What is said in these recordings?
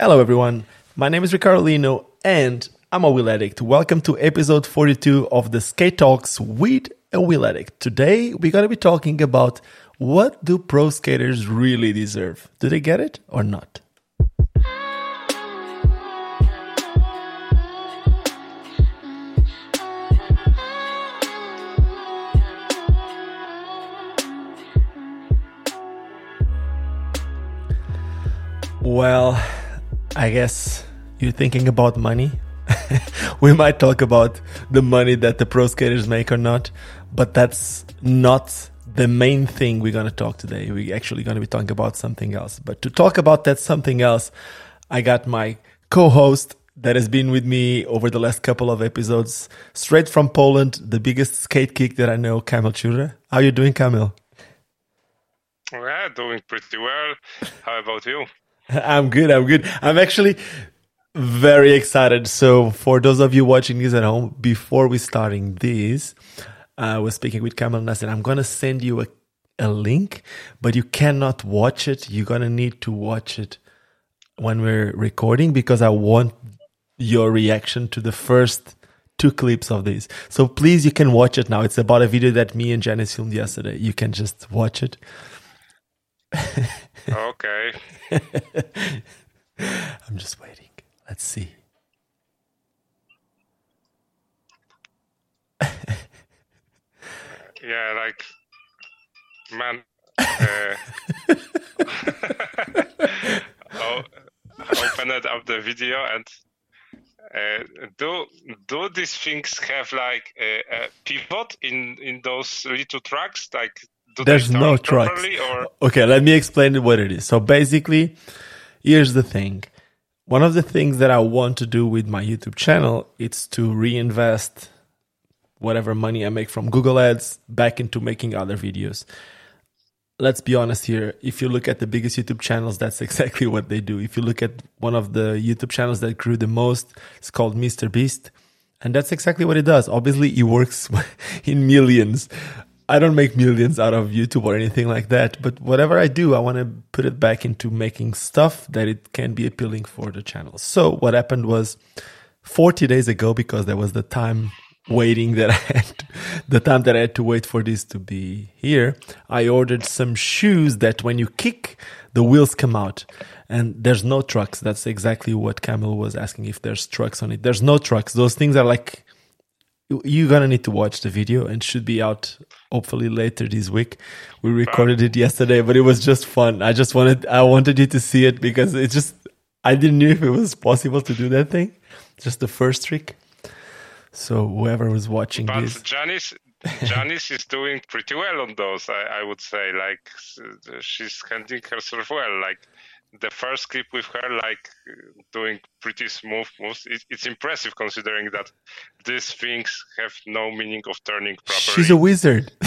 Hello, everyone. My name is Ricardo Lino, and I'm a wheel addict. Welcome to episode 42 of the Skate Talks with a wheel addict. Today, we're going to be talking about what do pro skaters really deserve? Do they get it or not? Well, I guess you're thinking about money. we might talk about the money that the pro skaters make or not, but that's not the main thing we're going to talk today. We're actually going to be talking about something else. But to talk about that something else, I got my co-host that has been with me over the last couple of episodes, straight from Poland, the biggest skate kick that I know, Kamil Chure. How are you doing, Kamil? Yeah, doing pretty well. How about you? I'm good. I'm good. I'm actually very excited. So, for those of you watching this at home, before we starting this, I was speaking with Kamil and I'm going to send you a, a link, but you cannot watch it. You're going to need to watch it when we're recording because I want your reaction to the first two clips of this. So please, you can watch it now. It's about a video that me and Janice filmed yesterday. You can just watch it. okay. I'm just waiting. Let's see. yeah, like, man. Uh, open it up the video and uh, do do these things have like a, a, pivot in in those little tracks like there's no tracks. okay let me explain what it is. So basically here's the thing. One of the things that i want to do with my youtube channel is to reinvest whatever money i make from google ads back into making other videos. Let's be honest here. If you look at the biggest youtube channels that's exactly what they do. If you look at one of the youtube channels that grew the most it's called mr beast and that's exactly what it does. Obviously it works in millions I don't make millions out of YouTube or anything like that, but whatever I do, I want to put it back into making stuff that it can be appealing for the channel. So what happened was 40 days ago, because there was the time waiting that I had, the time that I had to wait for this to be here, I ordered some shoes that when you kick, the wheels come out. And there's no trucks. That's exactly what Kamil was asking if there's trucks on it. There's no trucks. Those things are like you're gonna need to watch the video and should be out hopefully later this week. We recorded it yesterday, but it was just fun. I just wanted I wanted you to see it because it just I didn't know if it was possible to do that thing. Just the first trick. So whoever was watching but this, Janice, Janice is doing pretty well on those. I, I would say, like she's handling herself well. Like the first clip with her like doing pretty smooth moves it, it's impressive considering that these things have no meaning of turning properly. She's a wizard.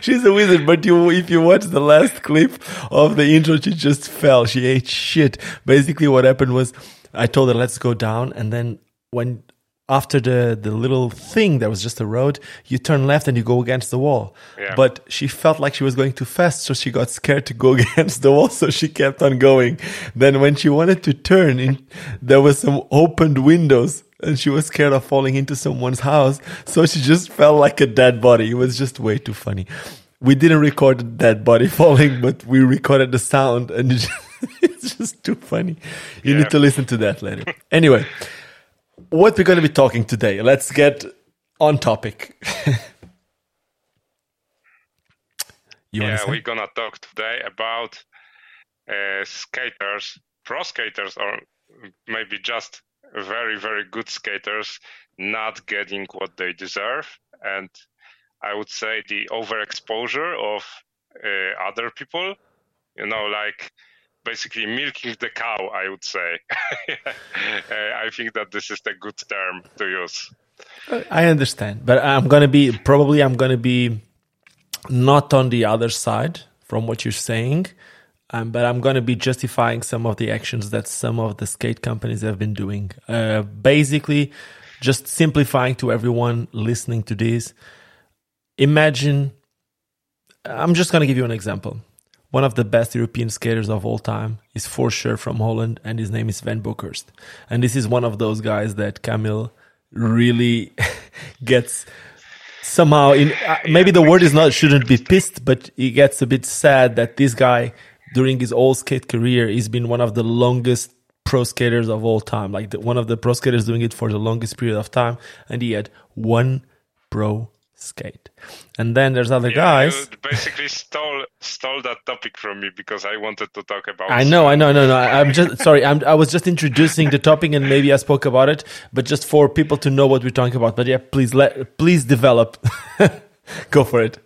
She's a wizard but you if you watch the last clip of the intro she just fell. She ate shit. Basically what happened was i told her let's go down and then when after the the little thing that was just a road, you turn left and you go against the wall. Yeah. But she felt like she was going too fast, so she got scared to go against the wall, so she kept on going. Then when she wanted to turn, in, there was some opened windows. And she was scared of falling into someone's house, so she just fell like a dead body. It was just way too funny. We didn't record the dead body falling, but we recorded the sound, and it's just too funny. You yeah. need to listen to that later. Anyway, what we're going to be talking today. Let's get on topic. yeah, we're gonna talk today about uh, skaters, pro skaters, or maybe just very, very good skaters not getting what they deserve, and I would say the overexposure of uh, other people. You know, like basically milking the cow, I would say. Uh, I think that this is a good term to use. I understand, but I'm going to be probably I'm going to be not on the other side from what you're saying, um, but I'm going to be justifying some of the actions that some of the skate companies have been doing. Uh, basically, just simplifying to everyone listening to this. Imagine, I'm just going to give you an example one of the best European skaters of all time is for sure from Holland, and his name is Sven Boekhorst. And this is one of those guys that Kamil really gets somehow in uh, maybe the word is not shouldn't be pissed but he gets a bit sad that this guy during his all skate career he's been one of the longest pro skaters of all time like the, one of the pro skaters doing it for the longest period of time and he had one pro skate. And then there's other yeah, guys. basically stole stole that topic from me because I wanted to talk about. I know, I know, no, no. I'm just sorry. I'm, I was just introducing the topic, and maybe I spoke about it, but just for people to know what we're talking about. But yeah, please let please develop. Go for it.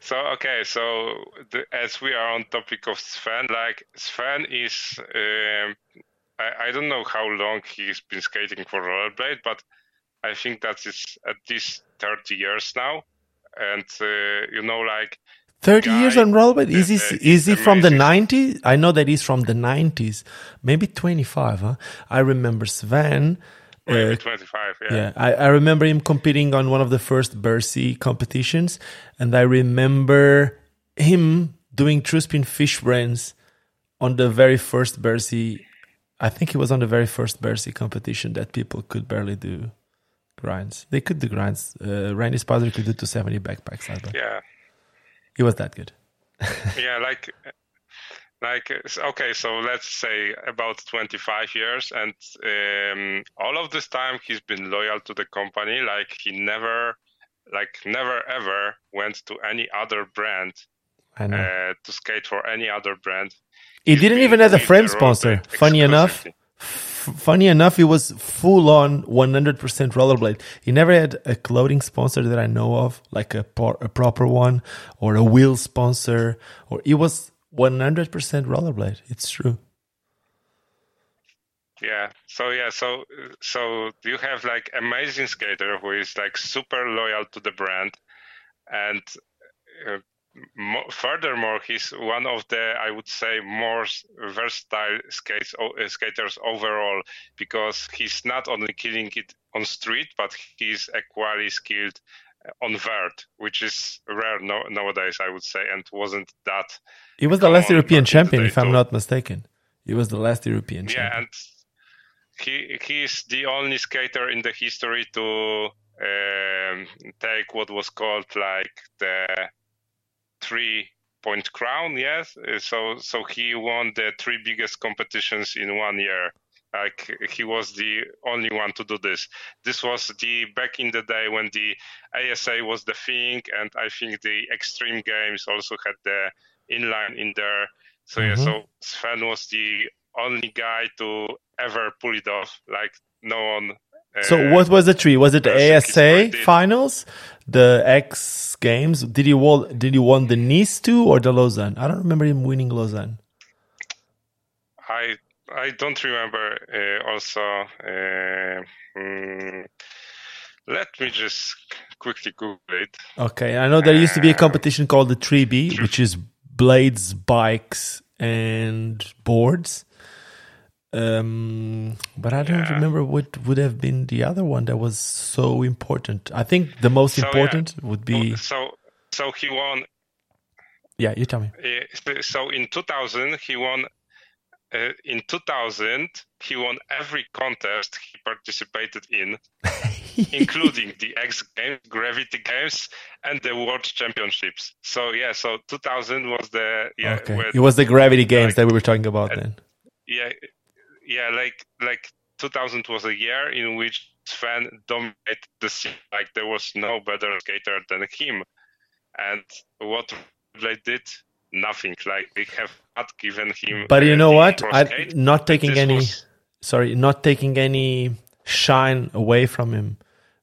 So okay, so the, as we are on topic of Sven, like Sven is, um, I, I don't know how long he's been skating for rollerblade, but I think that is at least 30 years now. And, uh, you know, like. 30 years on rollerblade? Is he, uh, is he from the 90s? I know that he's from the 90s. Maybe 25, huh? I remember Sven. Uh, 25, yeah. Yeah, I, I remember him competing on one of the first Bercy competitions. And I remember him doing true spin fish brains on the very first Bercy. I think he was on the very first Bercy competition that people could barely do grinds. They could do grinds. Uh, Randy Spadler could do 270 backpacks. I Yeah. He was that good. yeah, like, like okay, so let's say about 25 years, and um, all of this time he's been loyal to the company. Like he never, like never ever went to any other brand uh, to skate for any other brand. He he's didn't even have a frame sponsor. Funny enough funny enough, he was full on 100% rollerblade. He never had a clothing sponsor that I know of, like a, a proper one or a wheel sponsor, or he was 100% rollerblade. It's true. Yeah. So yeah. So so you have like amazing skater who is like super loyal to the brand, and uh, furthermore, he's one of the, I would say, more versatile skates, uh, skaters overall because he's not only killing it on street, but he's equally skilled uh, on vert, which is rare no, nowadays, I would say, and wasn't that. He was the last European champion, if I'm not mistaken. He was the last European yeah, champion. Yeah, and he he's the only skater in the history to um, take what was called like the three point crown. Yes, uh, so so he won the three biggest competitions in one year. Like he was the only one to do this. This was the back in the day when the ASA was the thing, and I think the extreme games also had the inline in there. So mm-hmm. yeah, so Sven was the only guy to ever pull it off. Like no one so what was the tree? Was it the ASA finals, the X Games? Did he won? Did he won the Nice too or the Lausanne? I don't remember him winning Lausanne. I I don't remember. Uh, also, uh, mm, let me just quickly Google it. Okay, I know there used to be a uh, competition called the 3B, which is blades, bikes, and boards. Um, but I don't yeah. remember what would have been the other one that was so important. I think the most so, important yeah. would be. So, so he won. Yeah, you tell me. So in 2000, he won. Uh, in 2000, he won every contest he participated in, including the X Games, Gravity Games, and the World Championships. So yeah, so 2000 was the yeah. Okay. it was the Gravity Games like, that we were talking about then. Yeah, yeah, like like 2000 was a year in which Sven dominated the scene. Like there was no better skater than him, and what they did, nothing. Like they have not given him. But you know what? I not taking any. Was, sorry, not taking any shine away from him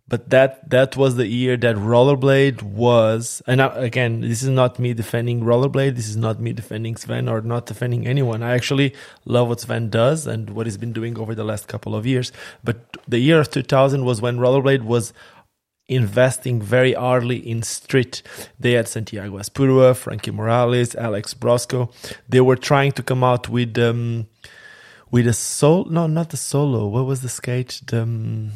but that that was the year that rollerblade was and I, again this is not me defending rollerblade this is not me defending sven or not defending anyone. I actually love what sven does and what he's been doing over the last couple of years. But the year of 2000 was when rollerblade was investing very early in street. They had santiago Azpurua, frankie morales alex Broskow. They were trying to come out with um with a soul no not the solo. What was the skate? The um,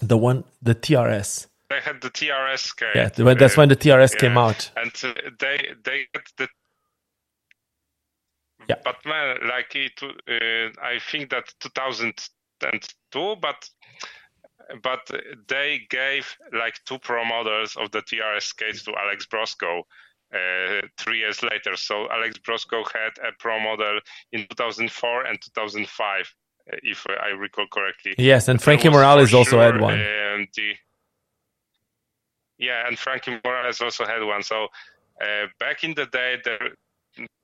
the one the TRS they had the TRS skate. Yeah, that's when the TRS yeah. came out. And uh, they they had the. Yeah. But man, like it, uh, I think that 2002, but but they gave like two pro models of the TRS skates to Alex Broskow. Uh, three years later. So Alex Broskow had a pro model in 2004 and 2005, uh, if I recall correctly. Yes, and Frankie Morales also sure, had one. Um, the, yeah, and Frankie Morales also had one. So uh, back in the day, there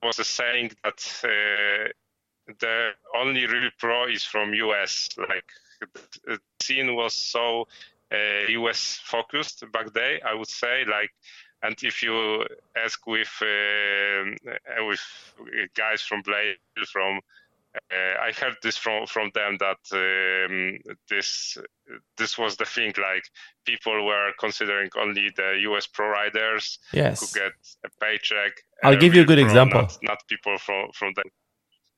was a saying that uh, the only real pro is from US. Like the scene was so uh, US focused back then. I would say like and if you ask with uh, with guys from Blade, from uh, I heard this from from them that um, this this was the thing. Like people were considering only the U.S. pro riders yes. who get a paycheck. I'll give you a good pro, example. Not, not, people from from the.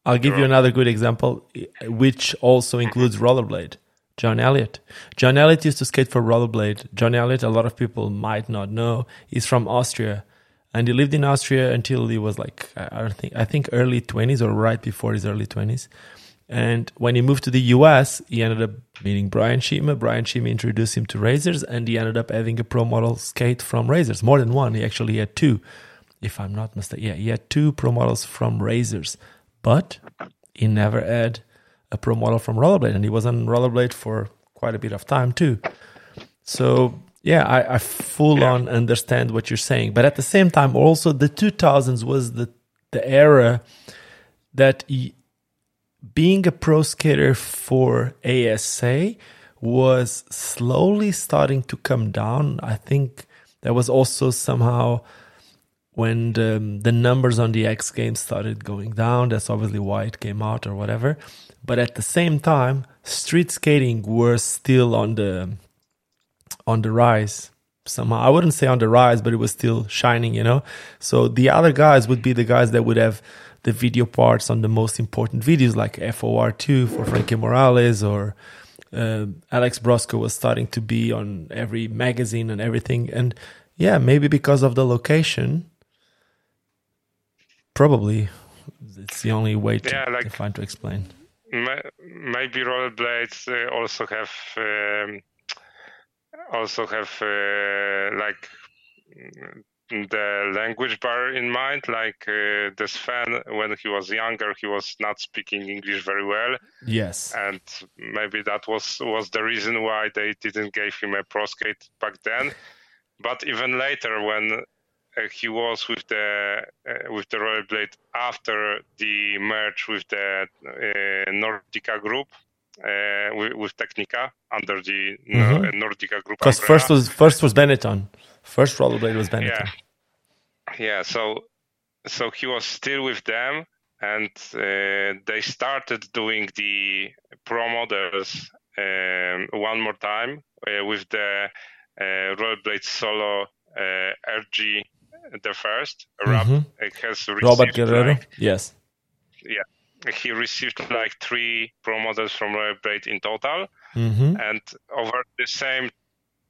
I'll give you another good example, which also includes rollerblade. John Elliott. John Elliott used to skate for Rollerblade. John Elliott, a lot of people might not know, he's from Austria, and he lived in Austria until he was like I don't think I think early twenties or right before his early twenties. And when he moved to the US, he ended up meeting Brian Shima. Brian Shima introduced him to Razors, and he ended up having a pro model skate from Razors. More than one. He actually had two, if I'm not mistaken. Yeah, he had two pro models from Razors, but he never had a pro model from Rollerblade, and he was on Rollerblade for quite a bit of time too. So yeah, I, I full yeah. on understand what you're saying, but at the same time, also the 2000s was the the era that he, being a pro skater for ASA was slowly starting to come down. I think there was also somehow when the, the numbers on the X Games started going down. That's obviously why it came out or whatever. But at the same time, street skating was still on the on the rise somehow. I wouldn't say on the rise, but it was still shining, you know. So the other guys would be the guys that would have the video parts on the most important videos, like FOR2 for Frankie Morales or uh, Alex Broskow was starting to be on every magazine and everything. And yeah, maybe because of the location, probably it's the only way to, yeah, like, to find to explain maybe rollerblades uh, also have um, also have uh, like the language barrier in mind. Like uh, the Sven, when he was younger, he was not speaking English very well. Yes, and maybe that was was the reason why they didn't give him a pro skate back then. But even later, when uh, he was with the uh, with the rollerblade after the merge with the uh, Nordica group with, with, Tecnica under the mm-hmm. Nordica group. Because first was first was Benetton. First rollerblade was Benetton. Yeah, yeah. So so he was still with them, and uh, they started doing the pro models um, one more time uh, with the uh, rollerblade solo RG the first. Mm-hmm. has Robert Guerrero. Like, yes. Yeah, he received like three pro models from Rollerblade in total, mm-hmm. and over the same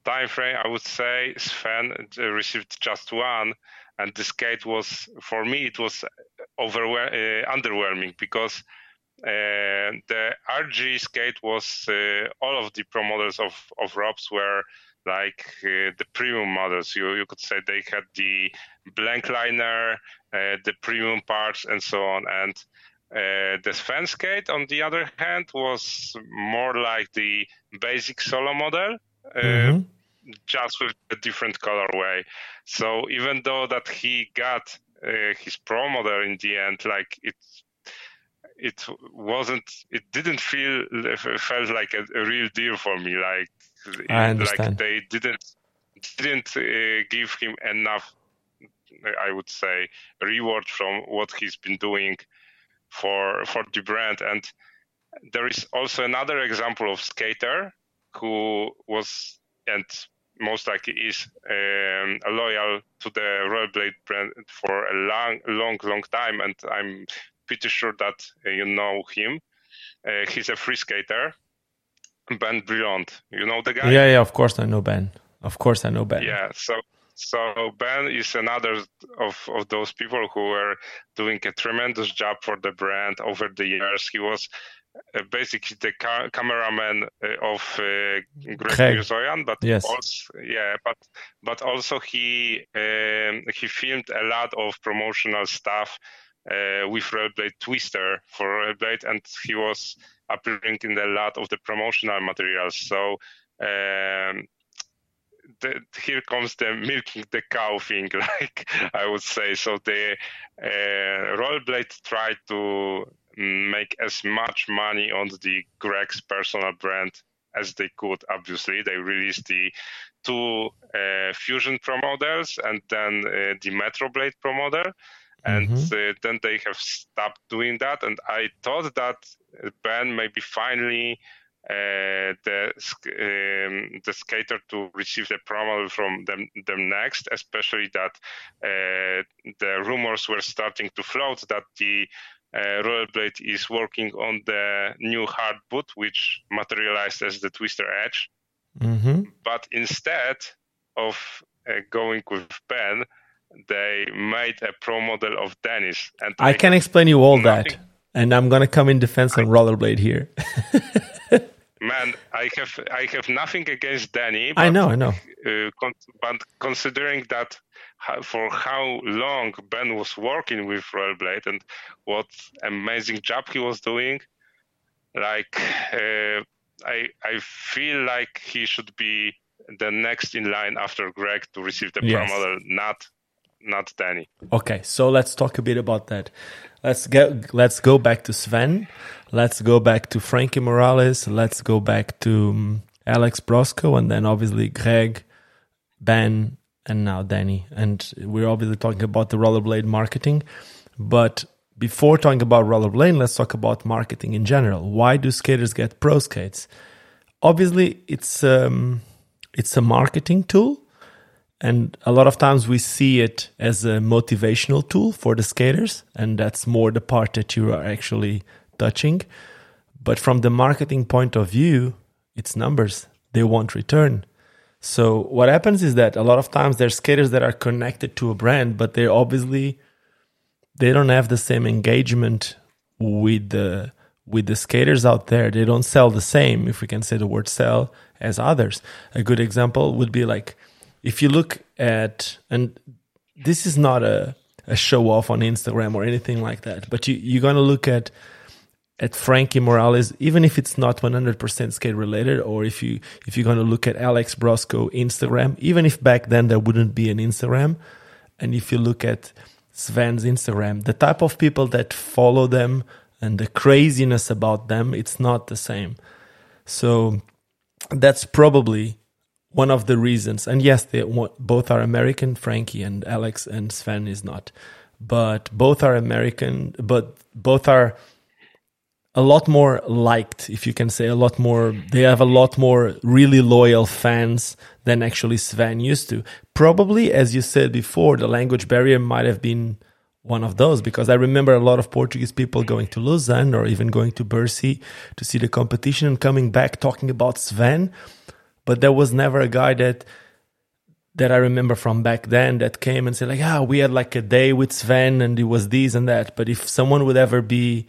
time frame, I would say Sven received just one, and the skate was for me it was overwhel- uh, underwhelming because. Uh, the RG skate was uh, all of the pro models of of Rob's were like uh, the premium models. You you could say they had the blank liner, uh, the premium parts, and so on. And uh, the Sven skate, on the other hand, was more like the basic solo model. Uh, mm-hmm. Just with a different colorway. So even though that he got uh, his pro model in the end, like it it wasn't it didn't feel felt like a, a real deal for me like I understand. Like they didn't didn't uh, give him enough, I would say, reward from what he's been doing for for the brand. And there is also another example of skater who was and most likely is um, loyal to the rollerblade brand for a long, long, long time, and I'm pretty sure that uh, you know him. Uh, he's a free skater Ben Brillant. You know the guy? Yeah, yeah, of course I know Ben. Of course, I know Ben. Yeah, so so Ben is another of, of those people who were doing a tremendous job for the brand over the years. He was uh, basically the ca- cameraman uh, of uh, Greg Mirzoyan, but yes. also yeah, but but also he um, he filmed a lot of promotional stuff uh, with Rollerblade Twister for Rollerblade, and he was appearing in a lot of the promotional materials. So um, the, here comes the milking the cow thing, like I would say. So the uh, Rollerblade tried to make as much money on the Greg's personal brand as they could. Obviously, they released the two uh, Fusion Pro models and then uh, the Metroblade Pro model. And mm-hmm. uh, then they have stopped doing that. And I thought that Ben maybe finally the um, the skater to receive the promo from them them next, especially that uh, the rumors were starting to float that the uh, Rollerblade is working on the new hard boot, which materialized as the Twister Edge. Mm-hmm. But instead of uh, going with Ben, they made a pro model of Dennis. And I, I can explain you all nothing. that, and I'm gonna come in defense on Rollerblade here. I have I have nothing against Danny. But, I know, I know. Uh, con- but considering that how, for how long Ben was working with Rollerblade and what amazing job he was doing, like uh, I I feel like he should be the next in line after Greg to receive the yes. Pro model, not not Danny. Okay, so let's talk a bit about that. Let's get let's go back to Sven. Let's go back to Frankie Morales. Let's go back to um, Alex Broskow, and then obviously Greg, Ben, and now Danny. And we're obviously talking about the rollerblade marketing. But before talking about rollerblade, let's talk about marketing in general. Why do skaters get pro skates? Obviously, it's um, it's a marketing tool and a lot of times we see it as a motivational tool for the skaters, and that's more the part that you are actually touching. But from the marketing point of view, it's numbers. They want return. So what happens is that a lot of times there's skaters that are connected to a brand, but they obviously they don't have the same engagement with the with the skaters out there. They don't sell the same, if we can say the word sell, as others. A good example would be like if you look at and this is not a, a show off on Instagram or anything like that, but you, you're gonna look at at Frankie Morales, even if it's not 100% skate related, or if you if you're gonna look at Alex Broskow Instagram, even if back then there wouldn't be an Instagram, and if you look at Sven's Instagram, the type of people that follow them and the craziness about them, it's not the same. So that's probably one of the reasons. And yes, they both are American. Frankie and Alex and Sven is not, but both are American. But both are a lot more liked, if you can say, a lot more. They have a lot more really loyal fans than actually Sven used to. Probably, as you said before, the language barrier might have been one of those because I remember a lot of Portuguese people going to Lausanne or even going to Bercy to see the competition and coming back talking about Sven but there was never a guy that that I remember from back then that came and said like, ah, we had like a day with Sven and it was this and that. But if someone would ever be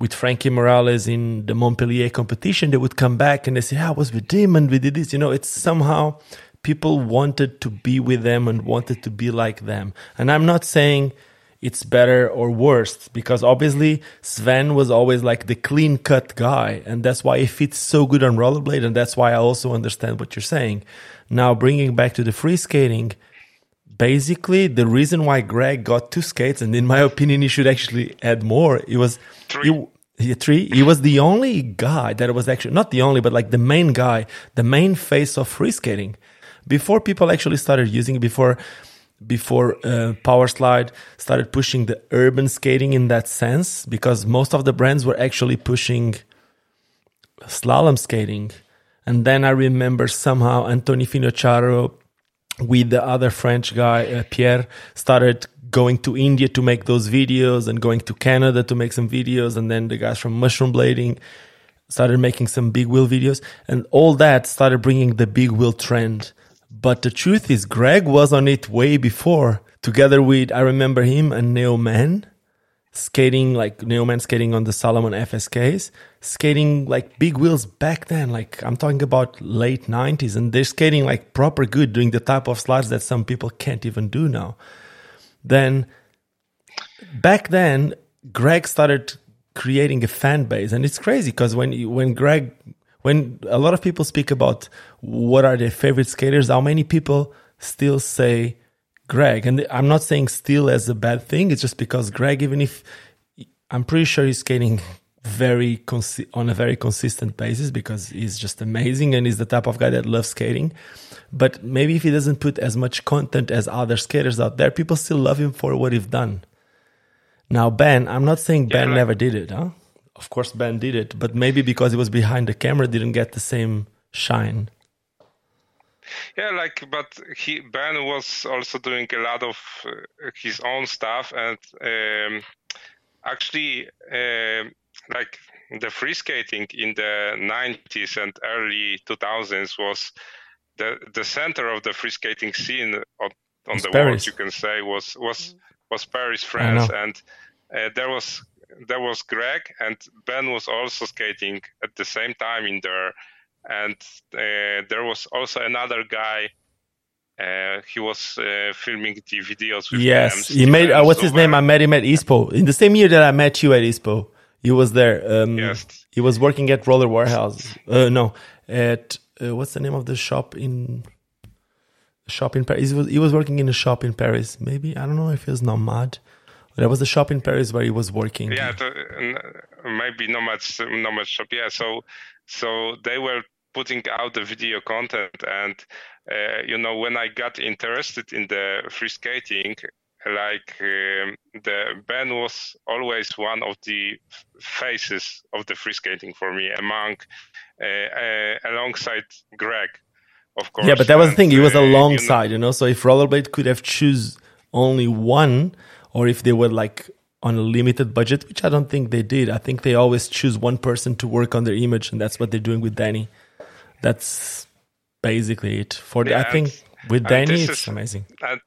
with Frankie Morales in the Montpellier competition, they would come back and they say, ah, I was with him and we did this. You know, it's somehow people wanted to be with them and wanted to be like them. And I'm not saying it's better or worse because obviously Sven was always like the clean cut guy and that's why he fits so good on rollerblade and that's why I also understand what you're saying. Now bringing back to the free skating, basically the reason why Greg got two skates and in my opinion he should actually add more, it was three. He, three. He was the only guy that was actually not the only, but like the main guy, the main face of free skating. Before people actually started using it, before before uh, Powerslide started pushing the urban skating in that sense, because most of the brands were actually pushing slalom skating. And then I remember somehow Anthony Finocchiaro with the other French guy, uh, Pierre, started going to India to make those videos and going to Canada to make some videos. And then the guys from Mushroom Blading started making some big wheel videos. And all that started bringing the big wheel trend But the truth is, Greg was on it way before, together with, I remember him and Neoman skating, like Neoman skating on the Salomon FSKs, skating like big wheels back then. Like I'm talking about late 90s, and they're skating like proper good, doing the type of slides that some people can't even do now. Then back then, Greg started creating a fan base, and it's crazy because when when Greg when a lot of people speak about what are their favorite skaters, how many people still say Greg? And I'm not saying still as a bad thing. It's just because Greg, even if I'm pretty sure he's skating very consi- on a very consistent basis because he's just amazing and he's the type of guy that loves skating. But maybe if he doesn't put as much content as other skaters out there, people still love him for what he's done. Now, Ben, I'm not saying Ben yeah, never did it, huh? Of course, Ben did it, but maybe because he was behind the camera, didn't get the same shine. Yeah, like, but he Ben was also doing a lot of uh, his own stuff, and um, actually, uh, like the free skating in the 90s and early 2000s was the the center of the free skating scene on, on the Paris. world. You can say was was was Paris, France, and uh, there was there was Greg and Ben was also skating at the same time in there, and uh, there was also another guy. Uh, he was uh, filming the videos. With yes, he made. Uh, what's his name? I met him at ISPO in the same year that I met you at ISPO. He was there. Um, yes. He was working at Roller Warehouse. Uh, no, at what's the name of the shop in shop in Paris. He was, he was working in a shop in Paris. Maybe I don't know if it was Nomad. There was a shop in Paris where he was working. Yeah, maybe Nomad Nomad shop. Yeah, so so they were putting out the video content, and uh, you know when I got interested in the free skating, like um, the Ben was always one of the faces of the free skating for me among uh, uh, alongside Greg of course. Yeah, but that was the thing. He was alongside, you know? you know. So if Rollerblade could have choose only one, or if they were like on a limited budget, which I don't think they did. I think they always choose one person to work on their image, and that's what they're doing with Danny. That's basically it. For the, I think with Danny, it's is, amazing. And,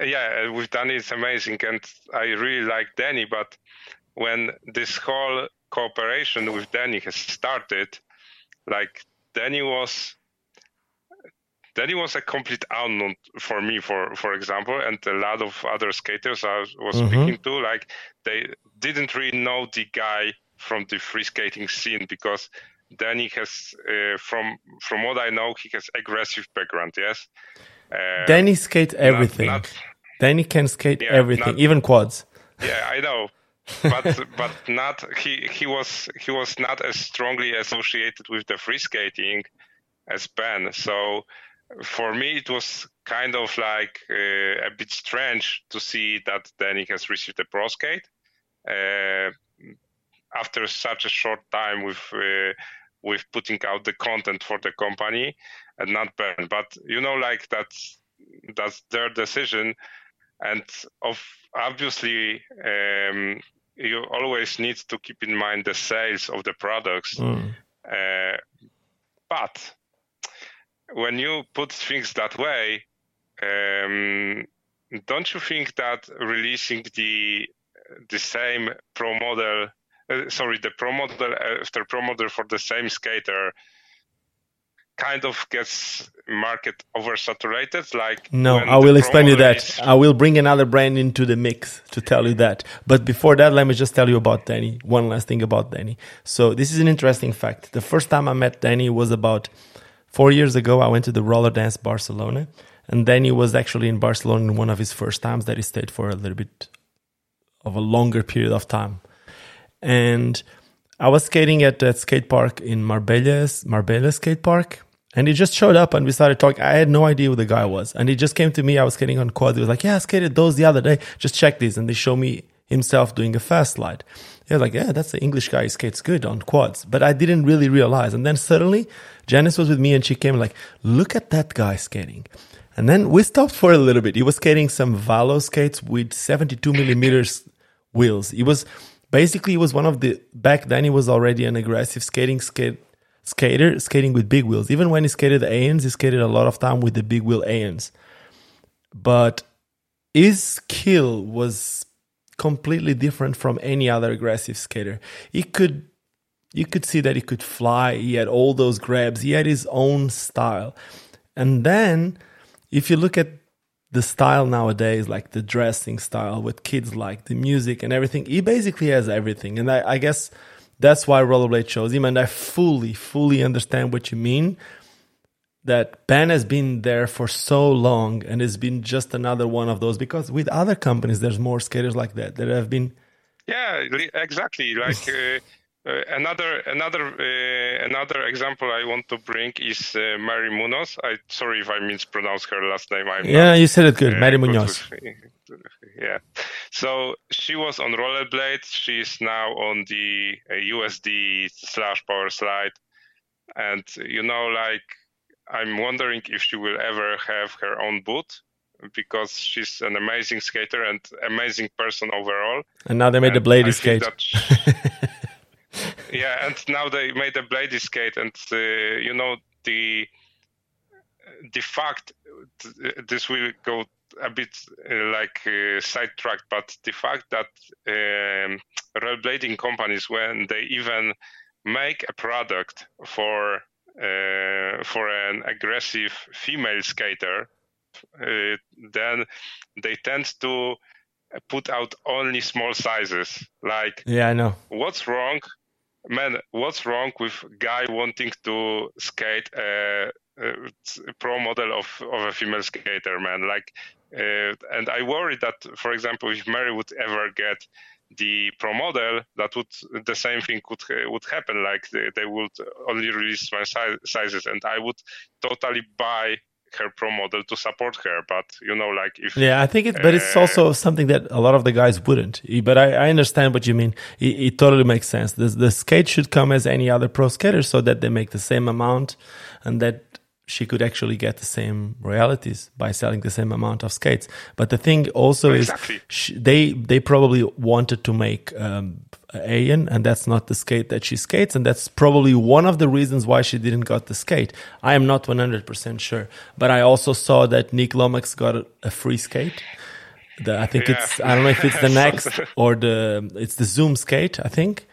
yeah, with Danny, it's amazing, and I really like Danny. But when this whole cooperation with Danny has started, like Danny was then he was a complete unknown for me, for for example, and a lot of other skaters I was mm-hmm. speaking to, like they didn't really know the guy from the free skating scene because Danny has, uh, from from what I know, he has aggressive background. Yes. Uh, Danny skate everything. Not, not, Danny can skate yeah, everything, not, even quads. Yeah, I know. but but not he he was he was not as strongly associated with the free skating as Ben. So for me, it was kind of like uh, a bit strange to see that Danny has received a pro skate uh, after such a short time with uh, with putting out the content for the company and not burn. But you know, like that's that's their decision, and of obviously. Um, you always need to keep in mind the sales of the products, mm. but when you put things that way, um, don't you think that releasing the the same pro model, uh, sorry, the pro model after pro model for the same skater, kind of gets market oversaturated? Like no, I will explain you that. Is... I will bring another brand into the mix to tell you that. But before that, let me just tell you about Danny. One last thing about Danny. So this is an interesting fact. The first time I met Danny was about Four years ago, I went to the Roller Dance Barcelona, and then he was actually in Barcelona in one of his first times that he stayed for a little bit of a longer period of time. And I was skating at that skate park in Marbella, Marbella skate park, and he just showed up and we started talking. I had no idea who the guy was. And he just came to me. I was skating on quad. He was like, Yeah, I skated those the other day. Just check these. And they show me himself doing a fast slide. He was like, Yeah, that's the English guy. He skates good on quads. But I didn't really realize. And then suddenly Janice was with me and she came like, look at that guy skating. And then we stopped for a little bit. He was skating some Valo skates with 72 millimeters wheels. He was basically he was one of the back then he was already an aggressive skating skate skater skating with big wheels. Even when he skated the ANs, he skated a lot of time with the big wheel ANs. But his skill was completely different from any other aggressive skater. He could you could see that he could fly. He had all those grabs. He had his own style. And then if you look at the style nowadays, like the dressing style, what kids like, the music and everything, he basically has everything. And I, I guess that's why Rollerblade chose him. And I fully, fully understand what you mean. That Ben has been there for so long and has been just another one of those because with other companies, there's more skaters like that that have been. Yeah, exactly. Like. Uh, uh, another another uh, another example I want to bring is uh, Mary Munoz. I sorry if I mispronounce her last name. I'm yeah, not, you said it good, Mary Munoz. yeah, so she was on rollerblade. She's now on the USD slash power slide, and you know, like I'm wondering if she will ever have her own boot because she's an amazing skater and amazing person overall. And now they made and the blade skate. yeah, and now they made a blade skate, and uh, you know the the fact this will go a bit uh, like uh, sidetracked, but the fact that um, rollerblading companies, when they even make a product for uh, for an aggressive female skater, uh, then they tend to put out only small sizes. Like, yeah, I know. What's wrong man, what's wrong with guy wanting to skate a, a pro model of, of a female skater, man? Like, uh, and I worry that, for example, if Mary would ever get the pro model, that would the same thing would would happen. Like they, they would only release my sizes, and I would totally buy her pro model to support her. But you know, like if yeah, I think it, but uh, it's also something that a lot of the guys wouldn't. But I, I understand what you mean. It, it totally makes sense. The, the skate should come as any other pro skater, so that they make the same amount, and that she could actually get the same royalties by selling the same amount of skates. But the thing also exactly. is, she, they they probably wanted to make um, AN, and that's not the skate that she skates, and that's probably one of the reasons why she didn't got the skate. I am not one hundred percent sure, but I also saw that Nick Lomax got a, a free skate. The, I think yeah. it's I don't know if it's the next or the it's the Zoom skate I think.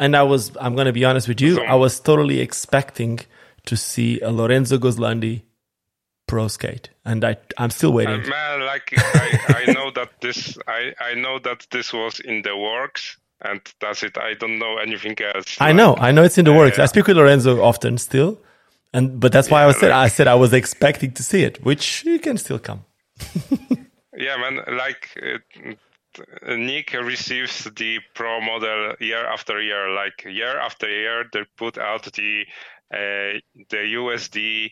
And I was I'm gonna be honest with you, I was totally expecting to see a Lorenzo Guslandi pro skate, and I I'm still waiting. Uh, man, like I, I know that this I I know that this was in the works, and that's it. I don't know anything else. I like, know, I know it's in the works. I speak with Lorenzo often still, and but that's why yeah, I was said I said I was expecting to see it, which you can still come. yeah, man. Like uh, Nick receives the pro model year after year. Like year after year, they put out the the USD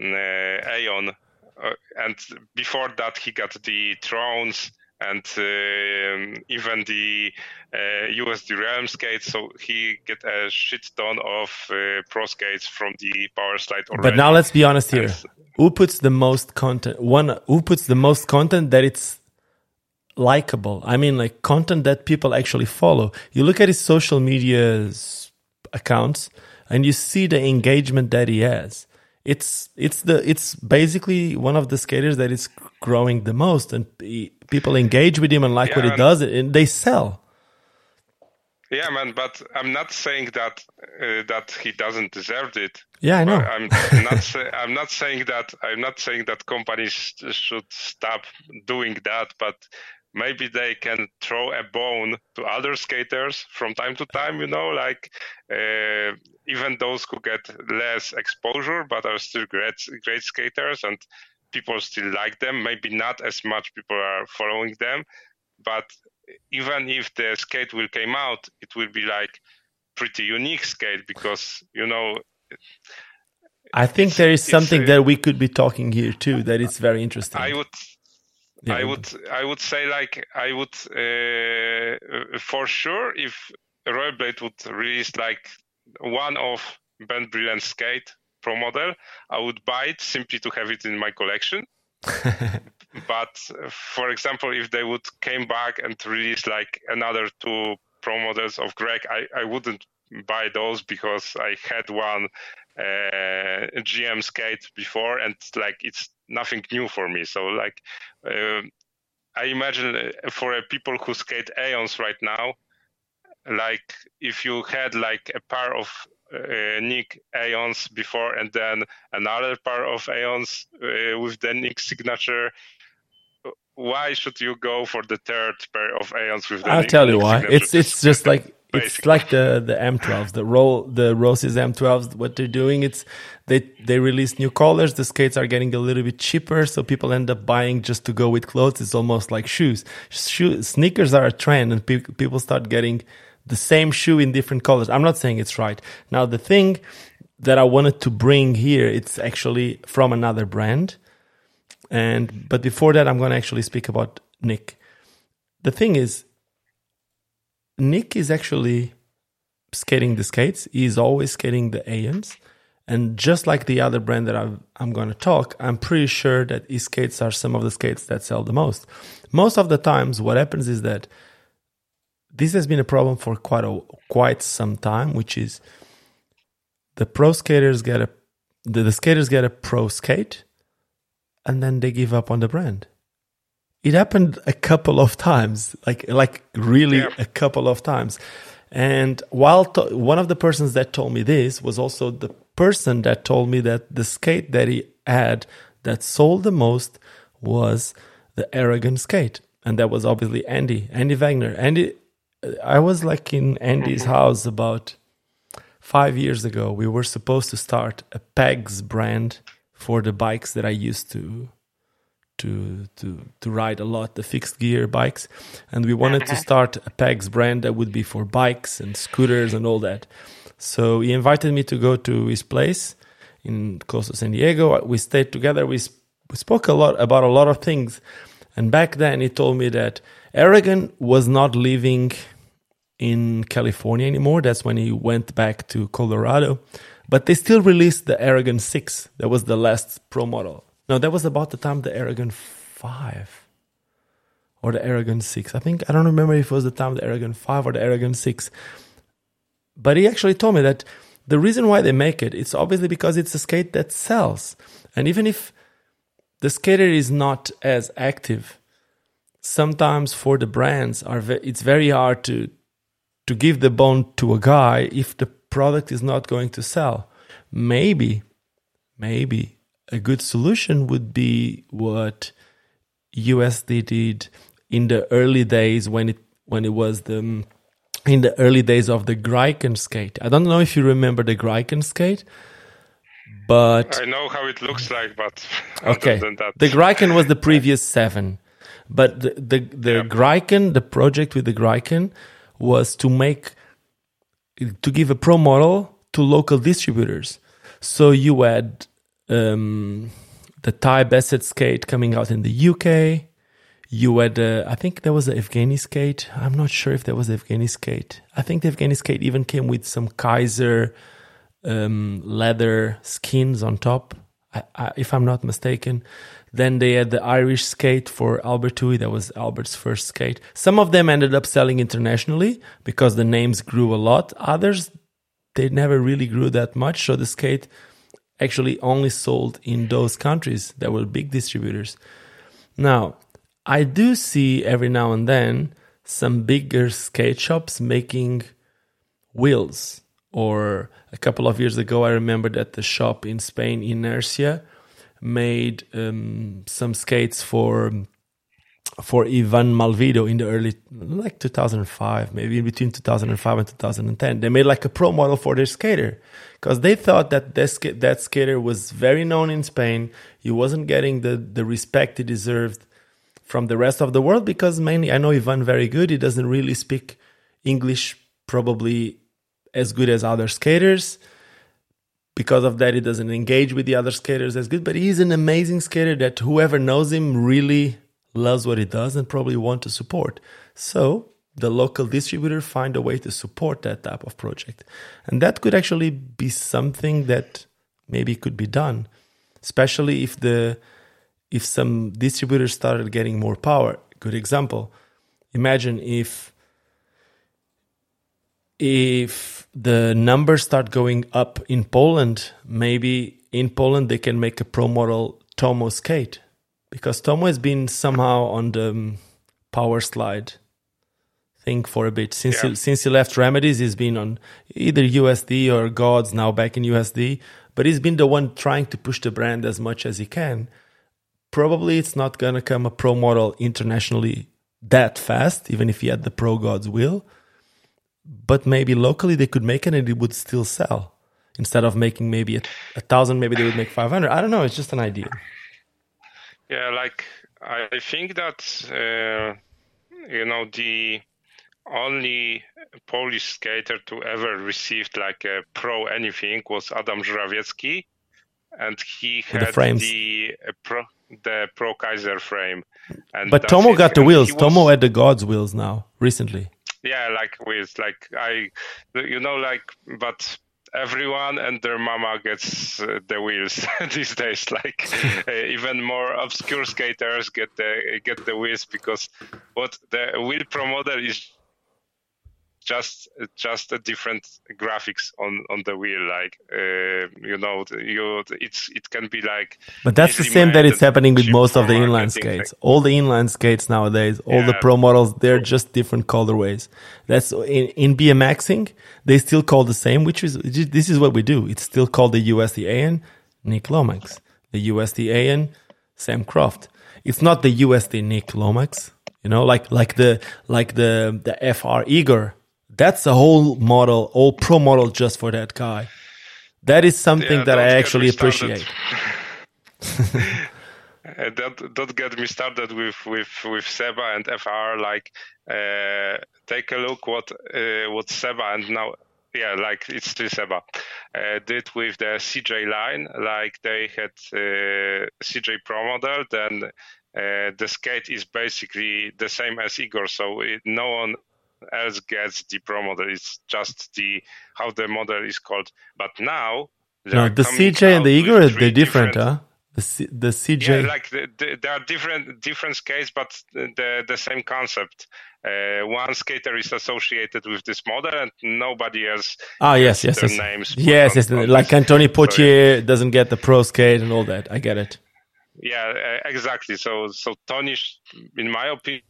uh, Aeon, uh, and before that he got the Thrones and uh, even the uh, USD Realm skates. So he get a shit ton of uh, pro skates from the Power Slide already. But now let's be honest here. And, who puts the most content? One who puts the most content that it's likable. I mean, like content that people actually follow. You look at his social media accounts and you see the engagement that he has. It's it's the it's basically one of the skaters that is growing the most, and people engage with him and like yeah, what he does, and they sell. Yeah, man, but I'm not saying that uh, that he doesn't deserve it. Yeah, I know. I'm not. Say, I'm not saying that. I'm not saying that companies should stop doing that. But maybe they can throw a bone to other skaters from time to time you know like uh, even those who get less exposure but are still great great skaters and people still like them maybe not as much people are following them but even if the skate will came out it will be like pretty unique skate because you know I think there is something that we could be talking here too that is very interesting. I would yeah, I would I would say like I would uh, for sure if Rollerblade would release like one of Ben Brilliant skate pro model, I would buy it simply to have it in my collection. but for example, if they would came back and release like another two pro models of Greg, I, I wouldn't buy those because I had one uh, GM skate before, and like it's nothing new for me. So like, uh, I imagine uh, for people who skate Aeons right now, like if you had like a pair of uh, Nick Aeons before and then another pair of Aeons uh, with the Nick signature, why should you go for the third pair of Aeons with the I'll Nick, tell you Nick why. signature? It's it's just like it's like the the M12s, the roll the Roces M12s. What they're doing, it's they they release new colors. The skates are getting a little bit cheaper, so people end up buying just to go with clothes. It's almost like shoes. Shoe, sneakers are a trend, and pe- people start getting the same shoe in different colors. I'm not saying it's right. Now the thing that I wanted to bring here, it's actually from another brand. And but before that, I'm going to actually speak about Nick. The thing is, Nick is actually skating the skates. He's always skating the AMs. And just like the other brand that I'm, I'm going to talk, I'm pretty sure that his skates are some of the skates that sell the most. Most of the times, what happens is that this has been a problem for quite a quite some time, which is the pro skaters get a the, the skaters get a pro skate, and then they give up on the brand it happened a couple of times like like really Yeah. a couple of times. And while to- one of the persons that told me this was also the person that told me that the skate that he had that sold the most was the Aragon skate. And that was obviously Andy Andy Wagner. Andy I was like in Andy's mm-hmm. house about 5 years ago. We were supposed to start a Pegs brand for the bikes that I used to to to to ride a lot the fixed gear bikes. And we wanted to start a pegs brand that would be for bikes and scooters and all that. So he invited me to go to his place in close to san diego. We stayed together. We, sp- we spoke a lot about a lot of things. And back then he told me that aragon was not living in california anymore. That's when he went back to colorado. But they still released the aragon 6 that was the last pro model no, that was about the time the Aragon 5 or the Aragon 6. I think, I don't remember if it was the time the Aragon 5 or the Aragon 6. But he actually told me that the reason why they make it, it's obviously because it's a skate that sells. And even if the skater is not as active, sometimes for the brands are it's very hard to to give the bone to a guy if the product is not going to sell. Maybe, maybe a good solution would be what USD did in the early days when it when it was the mm, in the early days of the Greiken skate. I don't know if you remember the Greiken skate, but I know how it looks like, but okay, the Greiken was the previous seven, but the the, the Yeah. Greiken, the project with the Greiken was to make to give a pro model to local distributors. So you had um, the Thai Bassett skate coming out in the UK. You had, uh, I think there was a Evgeny skate. I'm not sure if there was a Evgeny skate. I think the Evgeny skate even came with some Kaiser um, leather skins on top, I, I, if I'm not mistaken. Then they had the Irish skate for Albert Tui. That was Albert's first skate. Some of them ended up selling internationally because the names grew a lot. Others, they never really grew that much. So the skate actually only sold in those countries that were big distributors. Now, I do see every now and then some bigger skate shops making wheels. Or a couple of years ago, I remember that the shop in Spain, Inertia, made um, some skates for for Ivan Malvido in the early like 2005, maybe in between 2005 and 2010. They made like a pro model for their skater because they thought that that, that skater was very known in Spain. He wasn't getting the the respect he deserved from the rest of the world because mainly I know Ivan very good. He doesn't really speak English probably as good as other skaters. Because of that, he doesn't engage with the other skaters as good. But he's an amazing skater that whoever knows him really loves what he does and probably want to support. So the local distributor find a way to support that type of project. And that could actually be something that maybe could be done, especially if the if some distributors started getting more power. Good example. Imagine if if the numbers start going up in Poland, maybe in Poland they can make a pro model Tomo skate because Tomo has been somehow on the um, power slide thing for a bit since yeah. he, since he left Remedies. He's been on either USD or Gawds now back in USD, but he's been the one trying to push the brand as much as he can. Probably it's not gonna come a pro model internationally that fast, even if he had the pro Gawds will. But maybe locally they could make it and it would still sell instead of making maybe a, a thousand, maybe they would make 500. I don't know. It's just an idea. Yeah, like I think that, uh, you know, the only Polish skater to ever received like a pro anything was Adam Żurawiecki. And he had the, frames. the uh, pro the pro Kizer frame. And but Tomo it. got the wheels. Was, Tomo had the Gawds wheels now recently. Yeah, like with like I, you know, like but everyone and their mama gets uh, the wheels these days. Like uh, even more obscure skaters get the get the wheels because what the wheel pro model is just just a different graphics on on the wheel like uh, you know you it's it can be like but that's the same that it's happening with most of the inline skates thing. all the inline skates nowadays all yeah. the pro models they're just different colorways that's in, in bmxing they still call the same which is this is what we do it's still called the usd aeon nick lomax the usd aeon sam croft it's not the usd nick lomax you know like like the like the the fr igor that's a whole model, all pro model just for that guy. That is something yeah, that I actually appreciate. uh, don't, don't get me started with with with Seba and FR. Like, uh, take a look what uh, what Seba and now yeah, like it's still Seba uh, did with the CJ line. Like they had uh, CJ Pro model, then uh, the skate is basically the same as Igor, so it, no one else gets the pro model. It's just the how the model is called. But now no, the CJ and the Igor they're different, different, huh? The C, the CJ yeah, like the, the, there are different different skates, but the the same concept. Uh, one skater is associated with this model, and nobody else. Ah, yes, yes, yes. Names yes, yes. On like Anthony Pottier so, doesn't get the pro skate and all that. I get it. Yeah, uh, exactly. So, so Tony, in my opinion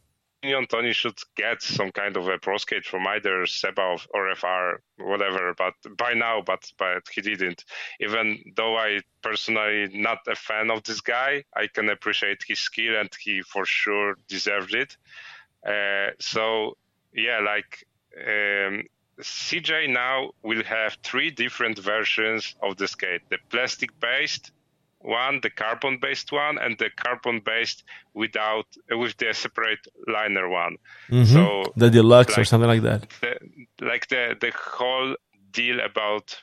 opinion, Tony should get some kind of a pro skate from either Seba or FR, whatever. But by now, but but he didn't. Even though I personally not a fan of this guy, I can appreciate his skill, and he for sure deserved it. Uh, so yeah, like um, CJ now will have three different versions of the skate: the plastic based, one, the carbon based one, and the carbon based without uh, with the separate liner one. Mm-hmm. So the deluxe like, or something like that. The, like the the whole deal about